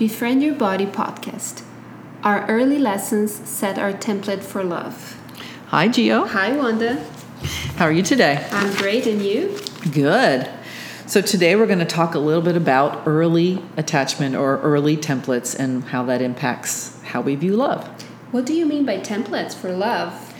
Befriend Your Body podcast. Our early lessons set our template for love. Hi, Gio. Hi, Wanda. How are you today? I'm great, and you? Good. So, today we're going to talk a little bit about early attachment or early templates and how that impacts how we view love. What do you mean by templates for love?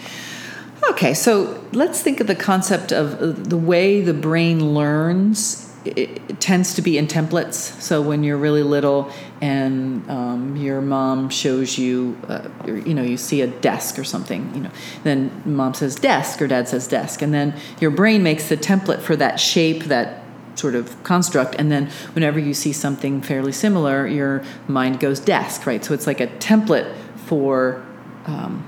Okay, so let's think of the concept of uh, the way the brain learns. It, it tends to be in templates. So when you're really little and um, your mom shows you, uh, you know, you see a desk or something, you know, then mom says desk or dad says desk, and then your brain makes the template for that shape, that sort of construct, and then whenever you see something fairly similar, your mind goes desk, right? So it's like a template for. Um,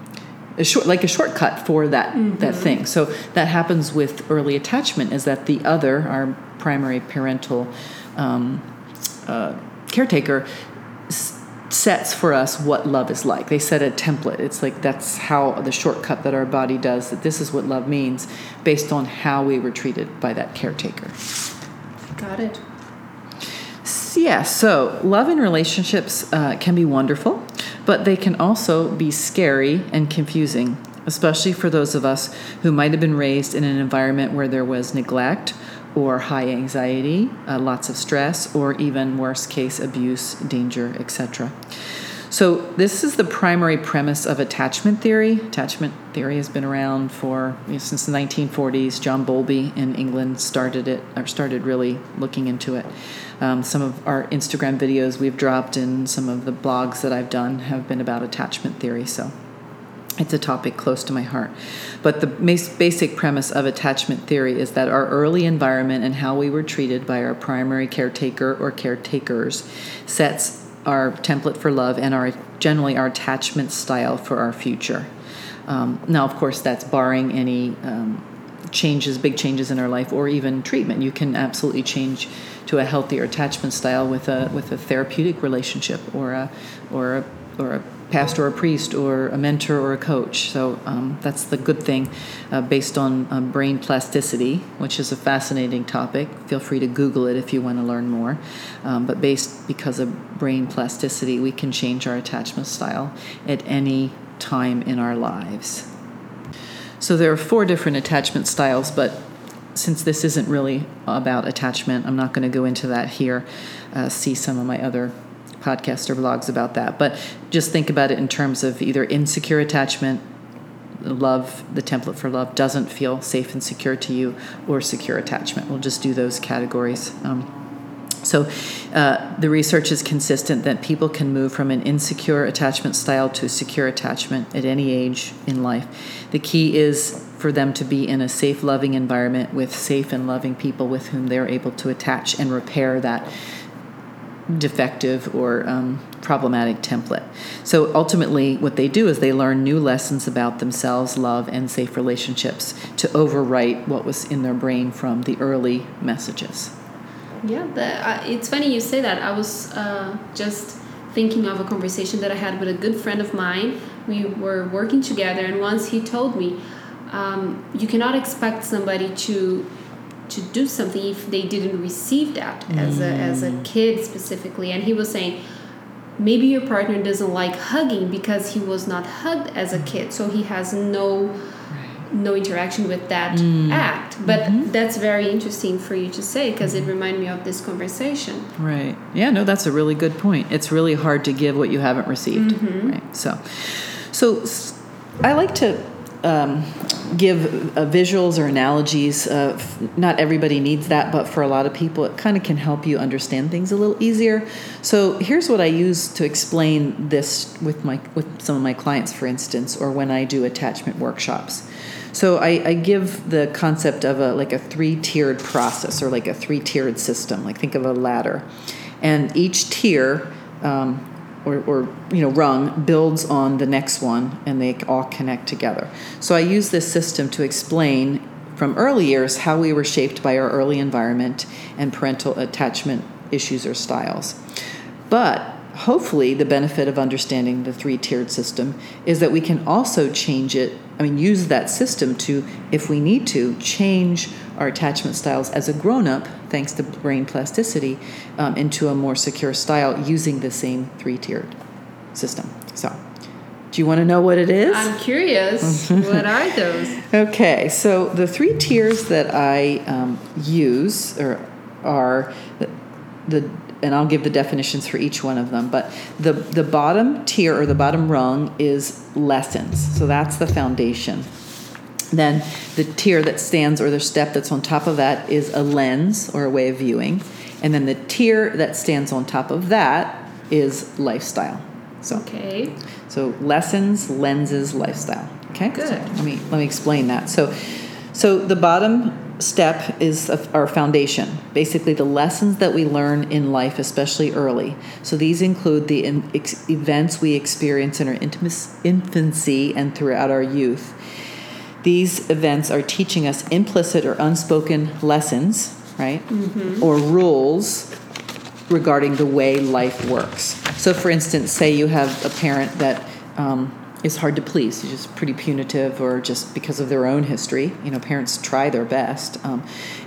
a short, like a shortcut for that mm-hmm. that thing. So that happens with early attachment. Is that the other, our primary parental um, uh, caretaker, s- sets for us what love is like. They set a template. It's like that's how the shortcut that our body does. That this is what love means, based on how we were treated by that caretaker. Got it. Yeah. So love in relationships uh, can be wonderful but they can also be scary and confusing, especially for those of us who might have been raised in an environment where there was neglect or high anxiety, uh, lots of stress, or even worst case abuse, danger, etc. So, this is the primary premise of attachment theory. Attachment theory has been around for you know, since the 1940s. John Bowlby in England started it, or started really looking into it. Um, some of our Instagram videos we've dropped and some of the blogs that I've done have been about attachment theory. So, it's a topic close to my heart. But the basic premise of attachment theory is that our early environment and how we were treated by our primary caretaker or caretakers sets our template for love and our generally our attachment style for our future. Um, now, of course, that's barring any um, changes, big changes in our life, or even treatment. You can absolutely change to a healthier attachment style with a with a therapeutic relationship, or a or a or a pastor or priest or a mentor or a coach. So um, that's the good thing uh, based on um, brain plasticity, which is a fascinating topic. Feel free to Google it if you want to learn more. Um, but based because of brain plasticity, we can change our attachment style at any time in our lives. So there are four different attachment styles, but since this isn't really about attachment, I'm not going to go into that here. Uh, see some of my other podcasts or blogs about that. But just think about it in terms of either insecure attachment, love, the template for love doesn't feel safe and secure to you, or secure attachment. We'll just do those categories. Um, so, uh, the research is consistent that people can move from an insecure attachment style to secure attachment at any age in life. The key is for them to be in a safe, loving environment with safe and loving people with whom they're able to attach and repair that defective or um, problematic template. So ultimately, what they do is they learn new lessons about themselves, love, and safe relationships to overwrite what was in their brain from the early messages. Yeah, the, uh, it's funny you say that. I was uh, just thinking of a conversation that I had with a good friend of mine. We were working together, and once he told me, um, you cannot expect somebody to to do something if they didn't receive that mm. as a as a mm. kid specifically and he was saying maybe your partner doesn't like hugging because he was not hugged as a kid so he has no no interaction with that mm. act but mm-hmm. that's very interesting for you to say because it reminded me of this conversation right yeah no that's a really good point it's really hard to give what you haven't received mm-hmm. right so so i like to um, give uh, visuals or analogies. Uh, not everybody needs that, but for a lot of people, it kind of can help you understand things a little easier. So here's what I use to explain this with my with some of my clients, for instance, or when I do attachment workshops. So I, I give the concept of a like a three tiered process or like a three tiered system. Like think of a ladder, and each tier. Um, or, or you know rung builds on the next one and they all connect together. So i use this system to explain from early years how we were shaped by our early environment and parental attachment issues or styles. But hopefully, the benefit of understanding the three tiered system is that we can also change it. I mean, use that system to, if we need to, change our attachment styles as a grown up, thanks to brain plasticity, um, into a more secure style using the same three tiered system. So, do you want to know what it is? I'm curious. what are those? Okay, so the three tiers that I um, use are, are the, the and I'll give the definitions for each one of them. But the the bottom tier or the bottom rung is lessons. So that's the foundation. Then the tier that stands or the step that's on top of that is a lens or a way of viewing. And then the tier that stands on top of that is lifestyle. So Okay. so lessons, lenses, lifestyle. Okay. Good. So let me let me explain that. So so the bottom step is our foundation. Basically, the lessons that we learn in life, especially early. So these include the in, ex, events we experience in our intimacy, infancy and throughout our youth. These events are teaching us implicit or unspoken lessons, right? Or rules regarding the way life works. So, for instance, say you have a parent that um, is hard to please, is just pretty punitive, or just because of their own history. You know, parents try their best, um,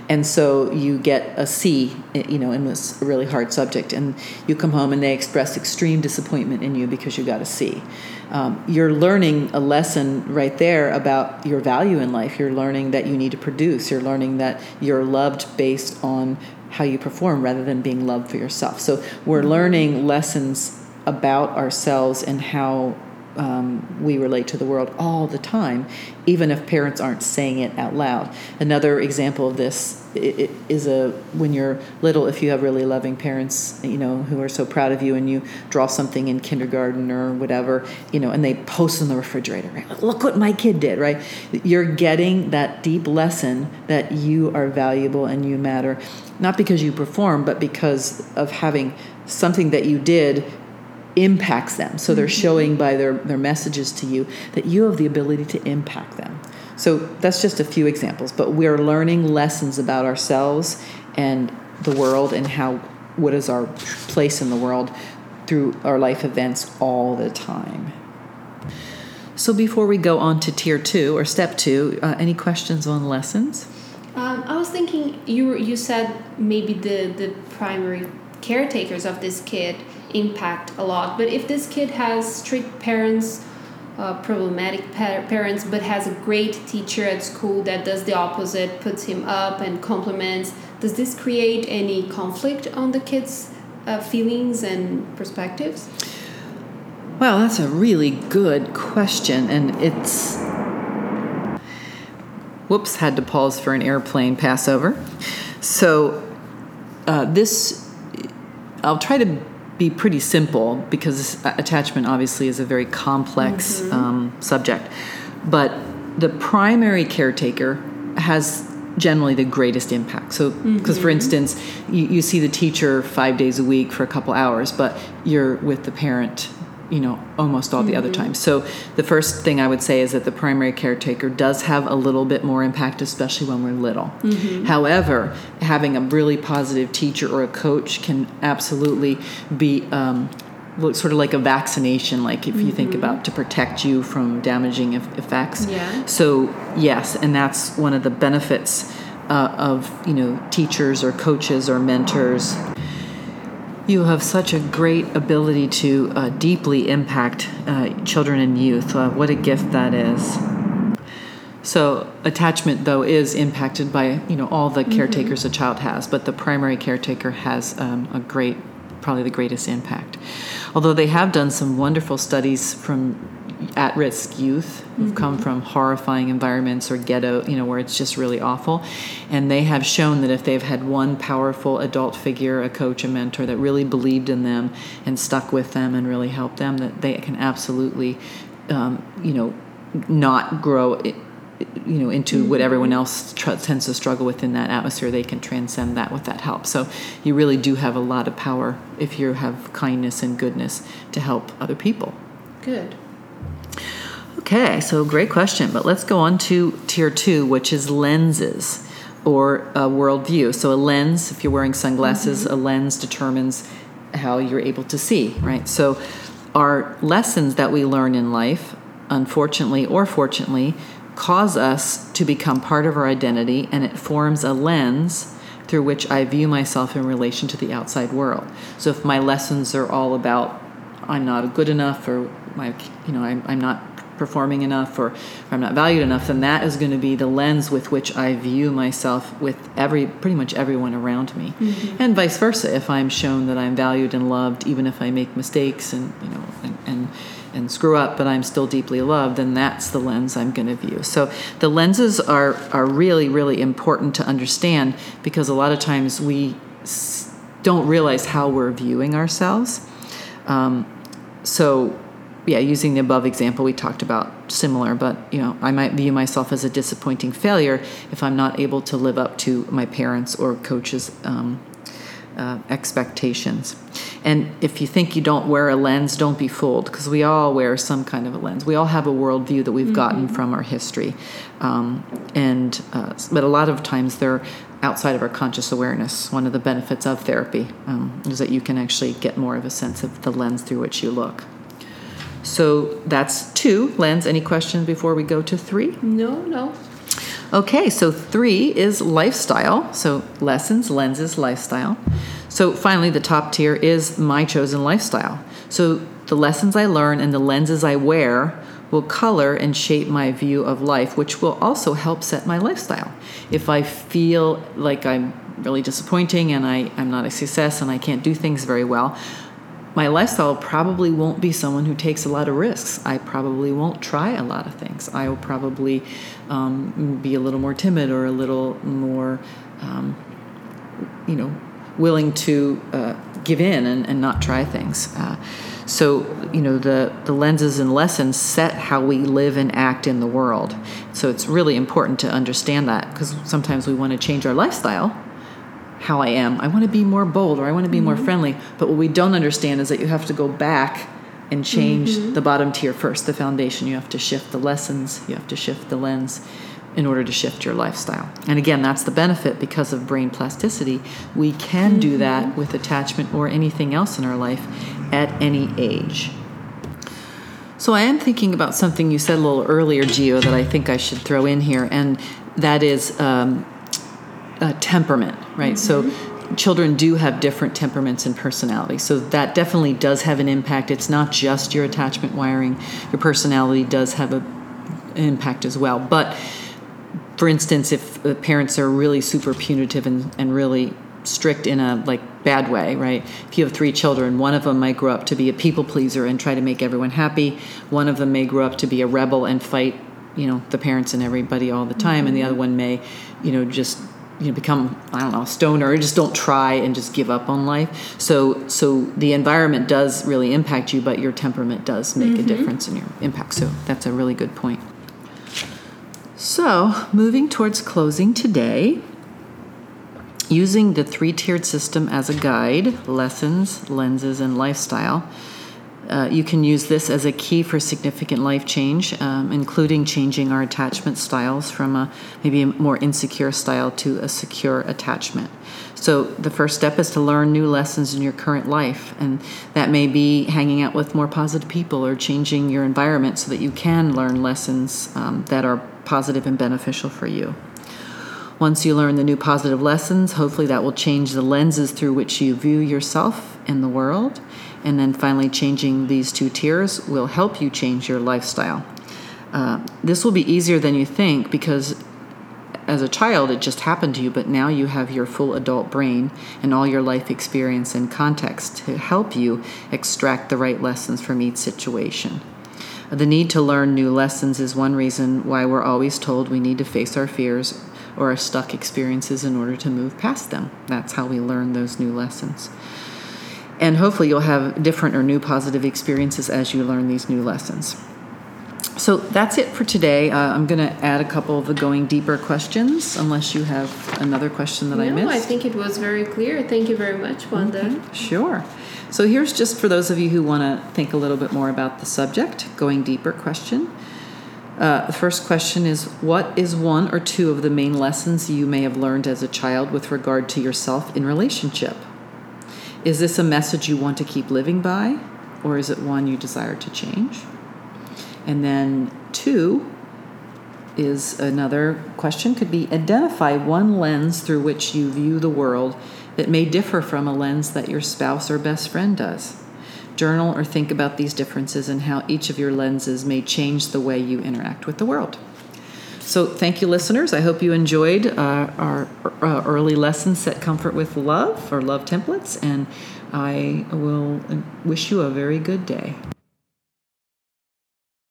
and so you get a C, you know, in this really hard subject, and you come home and they express extreme disappointment in you because you got a C. Um, you're learning a lesson right there about your value in life. You're learning that you need to produce. You're learning that you're loved based on how you perform rather than being loved for yourself. So we're learning lessons about ourselves and how um, we relate to the world all the time, even if parents aren't saying it out loud. Another example of this is a when you're little, if you have really loving parents, you know, who are so proud of you, and you draw something in kindergarten or whatever, you know, and they post in the refrigerator, right? Look what my kid did, right? You're getting that deep lesson that you are valuable and you matter, not because you perform, but because of having something that you did impacts them. So they're showing by their, their messages to you that you have the ability to impact them. So that's just a few examples, but we're learning lessons about ourselves and the world and how what is our place in the world through our life events all the time. So before we go on to tier two or step two, uh, any questions on lessons? Um, I was thinking you you said maybe the the primary caretakers of this kid impact a lot, but if this kid has strict parents, uh, problematic pa- parents, but has a great teacher at school that does the opposite, puts him up and compliments, does this create any conflict on the kid's uh, feelings and perspectives? Well, that's a really good question, and it's. Whoops, had to pause for an airplane passover. So, uh, this, I'll try to be pretty simple because uh, attachment obviously is a very complex mm-hmm. um, subject. But the primary caretaker has generally the greatest impact. So, because for mm-hmm. instance, you, you see the teacher five days a week for a couple hours, but you're with the parent, you know, almost all the other times. So, the first thing I would say is that the primary caretaker does have a little bit more impact, especially when we're little. However, having a really positive teacher or a coach can absolutely be um, look sort of like a vaccination, like if you think about to protect you from damaging effects. Yeah. So yes, and that's one of the benefits uh, of you know teachers or coaches or mentors. You have such a great ability to uh, deeply impact uh, children and youth. Uh, what a gift that is. So attachment, though, is impacted by you know all the caretakers a child has, but the primary caretaker has um, a great, probably the greatest impact. Although they have done some wonderful studies from at-risk youth who've come from horrifying environments or ghetto, you know, where it's just really awful, and they have shown that if they've had one powerful adult figure, a coach, a mentor that really believed in them and stuck with them and really helped them, that they can absolutely, um, you know, not grow. i you know into what everyone else tends to struggle with in that atmosphere. They can transcend that with that help. So you really do have a lot of power if you have kindness and goodness to help other people. Good. Okay so great question but let's go on to tier two which is lenses or a worldview so a lens if you're wearing sunglasses mm-hmm. a lens determines how you're able to see, right? So, our lessons that we learn in life, unfortunately or fortunately, cause us to become part of our identity and it forms a lens through which I view myself in relation to the outside world. So if my lessons are all about I'm not good enough or my you know I'm, I'm not performing enough or, or I'm not valued enough, then that is going to be the lens with which I view myself with every pretty much everyone around me, mm-hmm. and vice versa. If I'm shown that I'm valued and loved, even if I make mistakes and you know and, and and screw up, but I'm still deeply loved, then that's the lens I'm going to view. So the lenses are are really really important to understand because a lot of times we don't realize how we're viewing ourselves. Um, so yeah, using the above example we talked about similar, but you know, I might view myself as a disappointing failure if I'm not able to live up to my parents or coaches' um, uh, expectations. And if you think you don't wear a lens, don't be fooled because we all wear some kind of a lens. We all have a worldview that we've mm-hmm. gotten from our history, um, and uh, but a lot of times they're outside of our conscious awareness. One of the benefits of therapy um, is that you can actually get more of a sense of the lens through which you look. So that's two lens. Any questions before we go to three? No, no. Okay, so three is lifestyle. So lessons, lenses, lifestyle. So finally, the top tier is my chosen lifestyle. So the lessons I learn and the lenses I wear will color and shape my view of life, which will also help set my lifestyle. If I feel like I'm really disappointing and I, I'm not a success and I can't do things very well, my lifestyle probably won't be someone who takes a lot of risks. I probably won't try a lot of things. I will probably um, be a little more timid or a little more, um, you know, willing to uh, give in and, and, not try things. Uh, so, you know, the, the lenses and lessons set how we live and act in the world. So it's really important to understand that because sometimes we want to change our lifestyle how I am. I want to be more bold or I want to be mm-hmm. more friendly. But what we don't understand is that you have to go back and change mm-hmm. the bottom tier first, the foundation. You have to shift the lessons, you have to shift the lens in order to shift your lifestyle. And again, that's the benefit because of brain plasticity. We can mm-hmm. do that with attachment or anything else in our life at any age. So I am thinking about something you said a little earlier, Gio, that I think I should throw in here, and that is um, uh, temperament, right? Mm-hmm. So children do have different temperaments and personalities. So that definitely does have an impact. It's not just your attachment wiring, your personality does have a, an impact as well. But for instance, if the parents are really super punitive and, and really strict in a like bad way, right? If you have three children, one of them might grow up to be a people pleaser and try to make everyone happy. One of them may grow up to be a rebel and fight, you know, the parents and everybody all the time, mm-hmm. and the other one may, you know, just you know become I don't know a stoner or just don't try and just give up on life. So so the environment does really impact you, but your temperament does make mm-hmm. a difference in your impact. So that's a really good point. So moving towards closing today, using the three tiered system as a guide, lessons, lenses, and lifestyle. Uh, you can use this as a key for significant life change, um, including changing our attachment styles from a maybe a more insecure style to a secure attachment. So, the first step is to learn new lessons in your current life, and that may be hanging out with more positive people or changing your environment so that you can learn lessons um, that are positive and beneficial for you. Once you learn the new positive lessons, hopefully that will change the lenses through which you view yourself and the world and then finally, changing these two tiers will help you change your lifestyle. Uh, this will be easier than you think because as a child it just happened to you, but now you have your full adult brain and all your life experience and context to help you extract the right lessons from each situation. The need to learn new lessons is one reason why we're always told we need to face our fears or our stuck experiences in order to move past them. That's how we learn those new lessons. And hopefully, you'll have different or new positive experiences as you learn these new lessons. So that's it for today. Uh, I'm going to add a couple of the going deeper questions, unless you have another question that no, I missed. No, I think it was very clear. Thank you very much, Wanda. Okay, sure. So here's just for those of you who want to think a little bit more about the subject, going deeper question. Uh, the first question is What is one or two of the main lessons you may have learned as a child with regard to yourself in relationship? Is this a message you want to keep living by, or is it one you desire to change? And then, two is another question could be identify one lens through which you view the world that may differ from a lens that your spouse or best friend does. Journal or think about these differences and how each of your lenses may change the way you interact with the world. So, thank you, listeners. I hope you enjoyed uh, our uh, early lesson set comfort with love or love templates, and I will wish you a very good day.